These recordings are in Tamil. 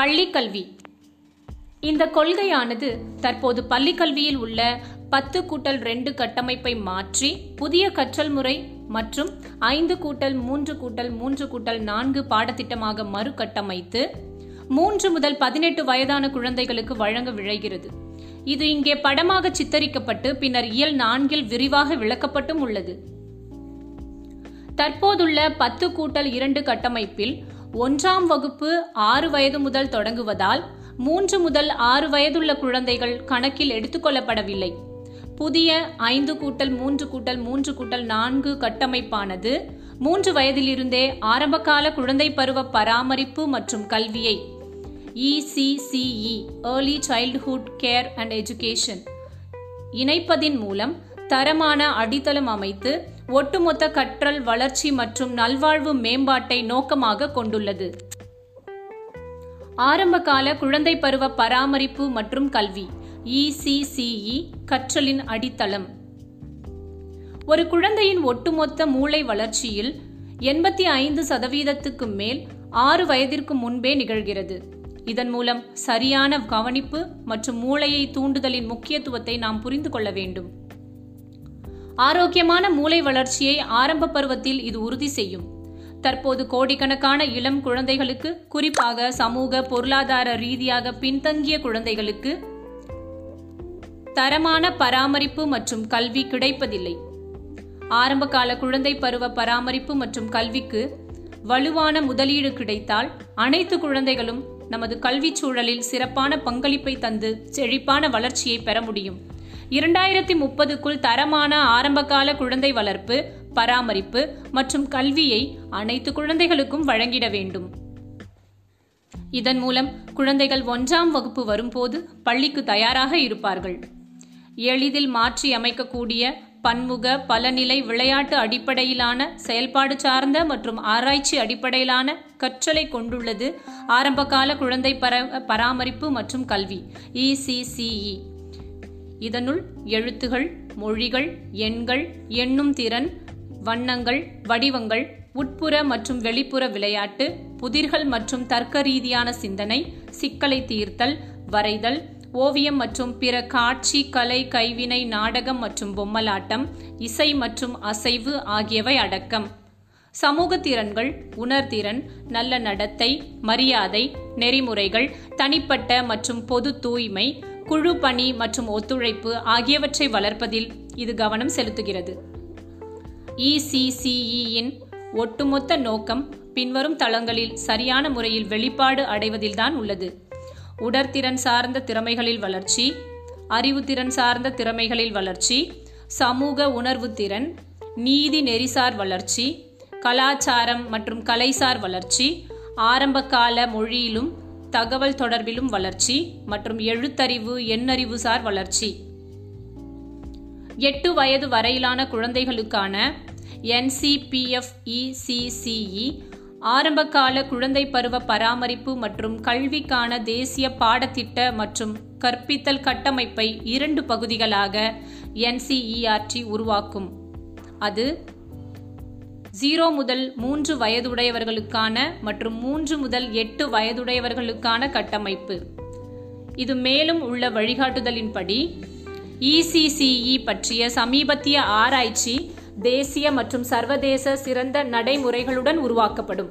பள்ளிக்கல்வி. இந்த கொள்கையானது தற்போது பள்ளிக்கல்வியில் உள்ள பத்து கூட்டல் ரெண்டு கட்டமைப்பை மாற்றி புதிய கற்றல் முறை மற்றும் ஐந்து கூட்டல் மூன்று கூட்டல் மூன்று கூட்டல் நான்கு பாடத்திட்டமாக மறுகட்டமைத்து மூன்று முதல் பதினெட்டு வயதான குழந்தைகளுக்கு வழங்க விழைகிறது. இது இங்கே படமாக சித்தரிக்கப்பட்டு பின்னர் இயல் நான்கில் விரிவாக விளக்கப்பட்டும் உள்ளது. தற்போதுள்ள பத்து கூட்டல் இரண்டு கட்டமைப்பில் ஒன்றாம் வகுப்பு ஆறு வயது முதல் தொடங்குவதால் மூன்று முதல் ஆறு வயதுள்ள குழந்தைகள் கணக்கில் எடுத்துக்கொள்ளப்படவில்லை புதிய ஐந்து கூட்டல் மூன்று கூட்டல் மூன்று கூட்டல் நான்கு கட்டமைப்பானது மூன்று வயதிலிருந்தே ஆரம்பகால குழந்தை பருவ பராமரிப்பு மற்றும் கல்வியை ECCE early childhood care and education இணைப்பதின் மூலம் தரமான அடித்தளம் அமைத்து ஒட்டுமொத்த கற்றல் வளர்ச்சி மற்றும் நல்வாழ்வு மேம்பாட்டை நோக்கமாக கொண்டுள்ளது. ஆரம்பகால குழந்தை பருவ பராமரிப்பு மற்றும் கல்வி இசிசிஇ கற்றலின் அடித்தளம். ஒரு குழந்தையின் ஒட்டுமொத்த மூளை வளர்ச்சியில் எண்பத்தி ஐந்து சதவீதத்துக்கு மேல் ஆறு வயதிற்கு முன்பே நிகழ்கிறது. இதன் மூலம் சரியான கவனிப்பு மற்றும் மூளையை தூண்டுதலின் முக்கியத்துவத்தை நாம் புரிந்து கொள்ள வேண்டும். ஆரோக்கியமான மூளை வளர்ச்சியை ஆரம்ப பருவத்தில் இது உறுதி செய்யும். தற்போது கோடிக்கணக்கான இளம் குழந்தைகளுக்கு குறிப்பாக சமூக பொருளாதார ரீதியாக பின்தங்கிய குழந்தைகளுக்கு தரமான பராமரிப்பு மற்றும் கல்வி கிடைப்பதில்லை. ஆரம்பகால குழந்தை பருவ பராமரிப்பு மற்றும் கல்விக்கு வலுவான முதலீடு கிடைத்தால் அனைத்து குழந்தைகளும் நமது கல்விச் சூழலில் சிறப்பான பங்களிப்பை தந்து செழிப்பான வளர்ச்சியை பெற முடியும். இரண்டாயிரத்தி முப்பதுக்குள் தரமான ஆரம்பகால குழந்தை வளர்ப்பு பராமரிப்பு மற்றும் கல்வியை அனைத்து குழந்தைகளுக்கும் வழங்கிட வேண்டும். இதன் மூலம் குழந்தைகள் ஒன்றாம் வகுப்பு வரும்போது பள்ளிக்கு தயாராக இருப்பார்கள். எளிதில் மாற்றி அமைக்கக்கூடிய பன்முக பலநிலை விளையாட்டு அடிப்படையிலான செயல்பாடு சார்ந்த மற்றும் ஆராய்ச்சி அடிப்படையிலான கற்றலை கொண்டுள்ளது ஆரம்பகால குழந்தை பர பராமரிப்பு மற்றும் கல்வி இசிசிஇ இதனுள் எழுத்துகள் மொழிகள் எண்கள் எண்ணும் திறன் வண்ணங்கள் வடிவங்கள் உட்புற மற்றும் வெளிப்புற விளையாட்டு புதிர்கள் மற்றும் தர்க்க ரீதியான சிந்தனை சிக்கலை தீர்த்தல் வரைதல் ஓவியம் மற்றும் பிற காட்சி கலை கைவினை நாடகம் மற்றும் பொம்மலாட்டம் இசை மற்றும் அசைவு ஆகியவை அடக்கம். சமூக திறன்கள் உணர்திறன் நல்ல நடத்தை மரியாதை நெறிமுறைகள் தனிப்பட்ட மற்றும் பொது தூய்மை குழு பணி மற்றும் ஒத்துழைப்பு ஆகியவற்றை வளர்ப்பதில் இது கவனம் செலுத்துகிறது. இசிசிஇயின் ஒட்டுமொத்த நோக்கம் பின்வரும் தளங்களில் சரியான முறையில் வெளிப்பாடு அடைவதில்தான் உள்ளது. உடற்திறன் சார்ந்த திறமைகளில் வளர்ச்சி அறிவுத்திறன் சார்ந்த திறமைகளில் வளர்ச்சி சமூக உணர்வு திறன் நீதி நெறிசார் வளர்ச்சி கலாச்சாரம் மற்றும் கலைசார் வளர்ச்சி ஆரம்பகால மொழியிலும் தகவல் தொடர்பிலும் வளர்ச்சி மற்றும் எழுத்தறிவு எண்ணறிவுசார் வளர்ச்சி. எட்டு வயது வரையிலான குழந்தைகளுக்கான என்சிபிஎஃப்இசிசிஇ ஆரம்பகால குழந்தை பருவ பராமரிப்பு மற்றும் கல்விக்கான தேசிய பாடத்திட்ட மற்றும் கற்பித்தல் கட்டமைப்பை இரண்டு பகுதிகளாக என்சிஇஆர்டி உருவாக்கும். அது ஜீரோ முதல் மூன்று வயதுடையவர்களுக்கான மற்றும் மூன்று முதல் எட்டு வயதுடையவர்களுக்கான கட்டமைப்பு. இது மேலும் உள்ள வழிகாட்டுதலின்படி இசிசிஇ பற்றிய சமீபத்திய ஆராய்ச்சி தேசிய மற்றும் சர்வதேச சிறந்த நடைமுறைகளுடன் உருவாக்கப்படும்.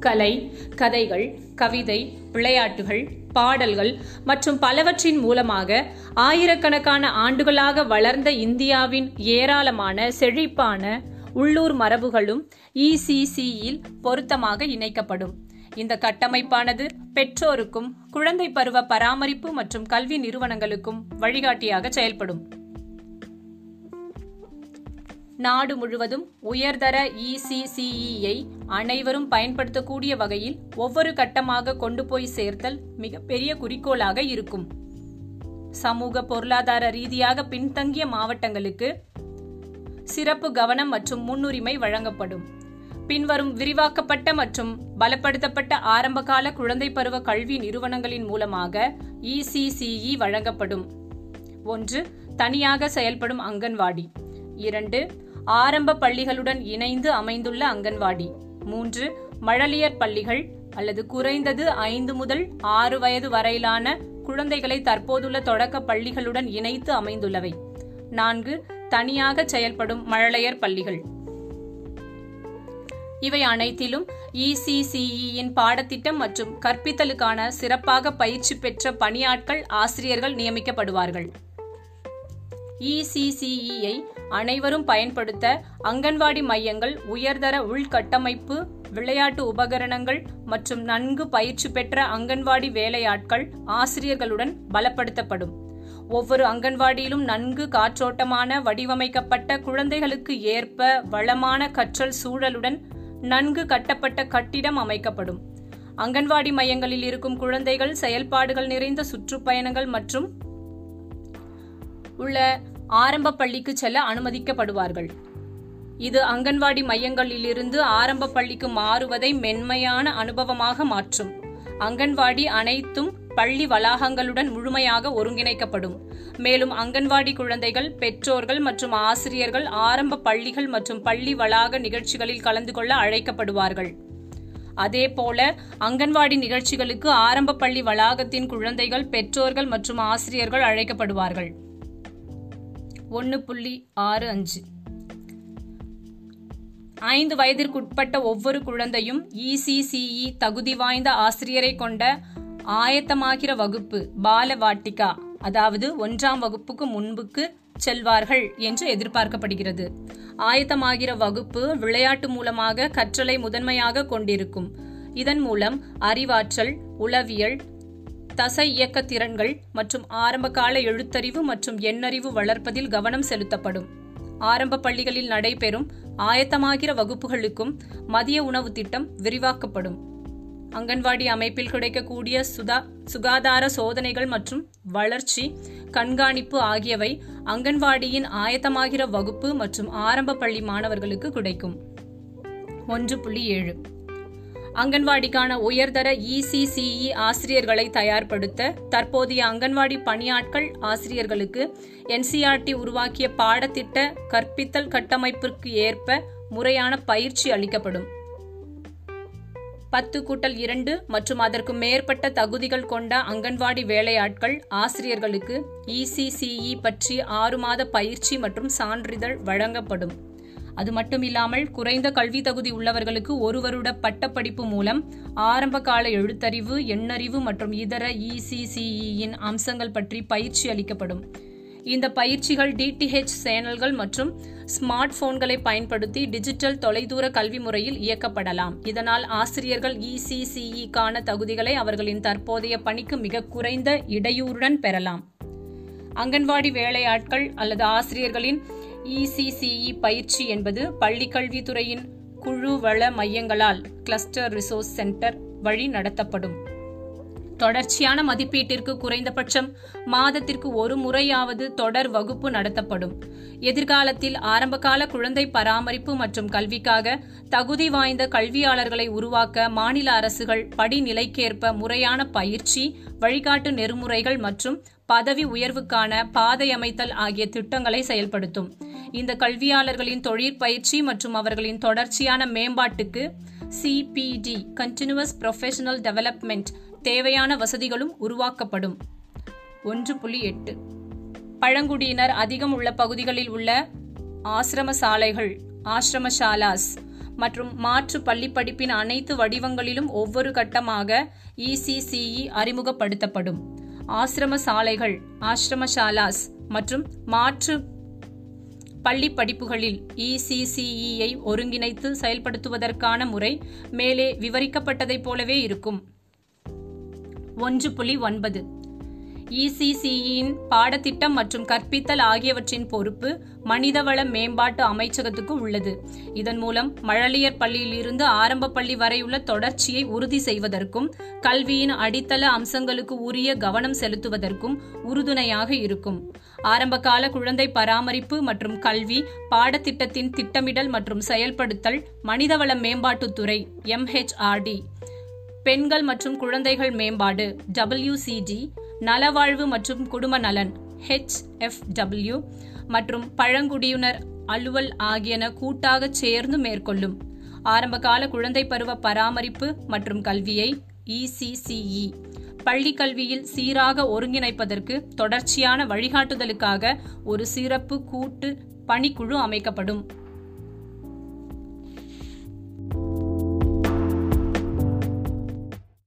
கலை கதைகள் கவிதை விளையாட்டுகள் பாடல்கள் மற்றும் பலவற்றின் மூலமாக ஆயிரக்கணக்கான ஆண்டுகளாக வளர்ந்த இந்தியாவின் ஏராளமான செழிப்பான உள்ளூர் மரபுகளும் இசிசியில் பொருத்தமாக இணைக்கப்படும். இந்த கட்டமைப்பானது பெற்றோருக்கும் குழந்தை பருவ பராமரிப்பு மற்றும் கல்வி நிறுவனங்களுக்கும் வழிகாட்டியாக செயல்படும். நாடு முழுவதும் உயர்தர இசிசிஇயை அனைவரும் பயன்படுத்தக்கூடிய வகையில் ஒவ்வொரு கட்டமாக கொண்டு போய் சேர்த்தல் மிகப்பெரிய குறிக்கோளாக இருக்கும். சமூக பொருளாதார ரீதியாக பின்தங்கிய மாவட்டங்களுக்கு சிறப்பு கவனம் மற்றும் முன்னுரிமை வழங்கப்படும். பின்வரும் விரிவாக்கப்பட்ட மற்றும் பலப்படுத்தப்பட்ட ஆரம்பகால குழந்தை பருவ கல்வி நிறுவனங்களின் மூலமாக இசிசிஇ வழங்கப்படும். ஒன்று தனியாக செயல்படும் அங்கன்வாடி. இரண்டு ஆரம்ப பள்ளிகளுடன் இணைந்து அமைந்துள்ள அங்கன்வாடி. மூன்று மழலியர் பள்ளிகள் அல்லது குறைந்தது ஐந்து முதல் ஆறு வயது வரையிலான குழந்தைகளை தற்போதுள்ள தொடக்க பள்ளிகளுடன் இணைத்து அமைந்துள்ளவை. நான்கு தனியாக செயல்படும் மழலையர் பள்ளிகள். இவை அனைத்திலும் இசிசிஇயின் பாடத்திட்டம் மற்றும் கற்பித்தலுக்கான சிறப்பாக பயிற்சி பெற்ற பணியாட்கள் ஆசிரியர்கள் நியமிக்கப்படுவார்கள். இசிசிஇயை அனைவரும் பயன்படுத்த அங்கன்வாடி மையங்கள் உயர்தர உள்கட்டமைப்பு விளையாட்டு உபகரணங்கள் மற்றும் நன்கு பயிற்சி பெற்ற அங்கன்வாடி வேலையாட்கள் ஆசிரியர்களுடன் பலப்படுத்தப்படும். ஒவ்வொரு அங்கன்வாடியிலும் நன்கு காற்றோட்டமான வடிவமைக்கப்பட்ட குழந்தைகளுக்கு ஏற்ப வளமான கற்றல் சூழலுடன் நன்கு கட்டப்பட்ட கட்டிடம் அமைக்கப்படும். அங்கன்வாடி மையங்களில் இருக்கும் குழந்தைகள் செயல்பாடுகள் நிறைந்த சுற்றுப்பயணங்கள் மற்றும் உள்ள ஆரம்ப பள்ளிக்கு செல்ல அனுமதிக்கப்படுவார்கள். இது அங்கன்வாடி மையங்களிலிருந்து ஆரம்ப பள்ளிக்கு மாறுவதை மென்மையான அனுபவமாக மாற்றும். அங்கன்வாடி அனைத்தும் பள்ளி வளாகங்களுடன் முழுமையாக ஒருங்கிணைக்கப்படும். மேலும் அங்கன்வாடி குழந்தைகள் பெற்றோர்கள் மற்றும் ஆசிரியர்கள் ஆரம்ப பள்ளிகள் மற்றும் பள்ளி வளாக நிகழ்ச்சிகளில் கலந்து கொள்ள அழைக்கப்படுவார்கள். அதேபோல அங்கன்வாடி நிகழ்ச்சிகளுக்கு ஆரம்ப பள்ளி வளாகத்தின் குழந்தைகள் பெற்றோர்கள் மற்றும் ஆசிரியர்கள் அழைக்கப்படுவார்கள். ஒன்று புள்ளி ஆறு அஞ்சு. ஐந்து வயதிற்குட்பட்ட ஒவ்வொரு குழந்தையும் இசிசிஇ தகுதி வாய்ந்த ஆசிரியரை கொண்ட ஆயத்தமாகிற வகுப்பு பால வாட்டிகா அதாவது ஒன்றாம் வகுப்புக்கு முன்புக்கு செல்வார்கள் என்று எதிர்பார்க்கப்படுகிறது. ஆயத்தமாகிற வகுப்பு விளையாட்டு மூலமாக கற்றலை முதன்மையாக கொண்டிருக்கும். இதன் மூலம் அறிவாற்றல் உளவியல் தசை இயக்க திறன்கள் மற்றும் ஆரம்பகால எழுத்தறிவு மற்றும் எண்ணறிவு வளர்ப்பதில் கவனம் செலுத்தப்படும். ஆரம்ப பள்ளிகளில் நடைபெறும் ஆயத்தமாகிற வகுப்புகளுக்கும் மதிய உணவு திட்டம் விரிவாக்கப்படும். அங்கன்வாடி அமைப்பில் கிடைக்கக்கூடிய சுதா சுகாதார சோதனைகள் மற்றும் வளர்ச்சி கண்காணிப்பு ஆகியவை அங்கன்வாடியின் ஆயத்தமாகிற வகுப்பு மற்றும் ஆரம்ப பள்ளி மாணவர்களுக்கு கிடைக்கும். ஒன்று புள்ளி ஏழு. அங்கன்வாடிக்கான உயர்தர இசிசிஇ ஆசிரியர்களை தயார்படுத்த தற்போதைய அங்கன்வாடி பணியாட்கள் ஆசிரியர்களுக்கு என்சிஆர்டி உருவாக்கிய பாடத்திட்ட கற்பித்தல் கட்டமைப்பிற்கு ஏற்ப முறையான பயிற்சி அளிக்கப்படும். பத்து கூட்டல் இரண்டு மற்றும் அதற்கு மேற்பட்ட தகுதிகள் கொண்ட அங்கன்வாடி வேலையாட்கள் ஆசிரியர்களுக்கு இசிசிஇ பற்றி ஆறு மாத பயிற்சி மற்றும் சான்றிதழ் வழங்கப்படும். அது மட்டுமில்லாமல் குறைந்த கல்வி தகுதி உள்ளவர்களுக்கு ஒரு வருட பட்டப்படிப்பு மூலம் ஆரம்ப கால எழுத்தறிவு எண்ணறிவு மற்றும் இதர இசிசிஇயின் அம்சங்கள் பற்றி பயிற்சி அளிக்கப்படும். இந்த பயிற்சிகள் டிடிஹெச் சேனல்கள் மற்றும் ஸ்மார்ட் போன்களை பயன்படுத்தி டிஜிட்டல் தொலைதூர கல்வி முறையில் இயக்கப்படலாம். இதனால் ஆசிரியர்கள் இசிசிஇக்கான தகுதிகளை அவர்களின் தற்போதைய பணிக்கு மிக குறைந்த இடையூறுடன் பெறலாம். அங்கன்வாடி வேலையாட்கள் அல்லது ஆசிரியர்களின் இசிசிஇ பயிற்சி என்பது பள்ளிக்கல்வித்துறையின் குழு வள மையங்களால் கிளஸ்டர் ரிசோர்ஸ் சென்டர் வழி நடத்தப்படும். தொடர்ச்சியான மதிப்பீட்டிற்கு குறைந்தபட்சம் மாதத்திற்கு ஒரு முறையாவது தொடர் வகுப்பு நடத்தப்படும். எதிர்காலத்தில் ஆரம்பகால குழந்தை பராமரிப்பு மற்றும் கல்விக்காக தகுதி வாய்ந்த கல்வியாளர்களை உருவாக்க மாநில அரசுகள் படிநிலைக்கேற்ப முறையான பயிற்சி வழிகாட்டு நெறிமுறைகள் மற்றும் பதவி உயர்வுக்கான பாதை அமைத்தல் ஆகிய திட்டங்களை செயல்படுத்தும். இந்த கல்வியாளர்களின் தொழிற்பயிற்சி மற்றும் அவர்களின் தொடர்ச்சியான மேம்பாட்டுக்கு சிபிடி கண்டினியூஸ் ப்ரொஃபஷனல் டெவலப்மெண்ட் தேவையான வசதிகளும் உருவாக்கப்படும். ஒன்று புள்ளி எட்டு. பழங்குடியினர் அதிகம் உள்ள பகுதிகளில் உள்ள ஆசிரம சாலைகள் ஆசிரமசாலாஸ் மற்றும் மாற்று பள்ளி படிப்பின் அனைத்து வடிவங்களிலும் ஒவ்வொரு கட்டமாக இசிசிஇ அறிமுகப்படுத்தப்படும். ஆசிரம சாலைகள் ஆசிரமசாலாஸ் மற்றும் மாற்று பள்ளி படிப்புகளில் இசிசிஇயை ஒருங்கிணைத்து செயல்படுத்துவதற்கான முறை மேலே விவரிக்கப்பட்டதைப் போலவே இருக்கும். ஒன்று புள்ளி ஒன்பது. இசிசியின் பாடத்திட்டம் மற்றும் கற்பித்தல் ஆகியவற்றின் பொறுப்பு மனிதவள மேம்பாட்டு அமைச்சகத்துக்கு உள்ளது. இதன் மூலம் மழலியர் பள்ளியிலிருந்து ஆரம்ப பள்ளி வரையுள்ள தொடர்ச்சியை உறுதி செய்வதற்கும் கல்வியின் அடித்தள அம்சங்களுக்கு உரிய கவனம் செலுத்துவதற்கும் உறுதுணையாக இருக்கும். ஆரம்பகால குழந்தை பராமரிப்பு மற்றும் கல்வி பாடத்திட்டத்தின் திட்டமிடல் மற்றும் செயல்படுத்தல் மனிதவள மேம்பாட்டுத்துறை எம்ஹெச்ஆர்டி. பெண்கள் மற்றும் குழந்தைகள் மேம்பாடு டபிள்யூசிடி நலவாழ்வு மற்றும் குடும்ப நலன் ஹெச்எஃப்டபிள்யூ மற்றும் பழங்குடியினர் அலுவல் ஆகியன கூட்டாக சேர்ந்து மேற்கொள்ளும். ஆரம்பகால குழந்தை பருவ பராமரிப்பு மற்றும் கல்வியை இசிசிஇ பள்ளி கல்வியில் சீராக ஒருங்கிணைப்பதற்கு தொடர்ச்சியான வழிகாட்டுதலுக்காக ஒரு சிறப்பு கூட்டு பணிக்குழு அமைக்கப்படும்.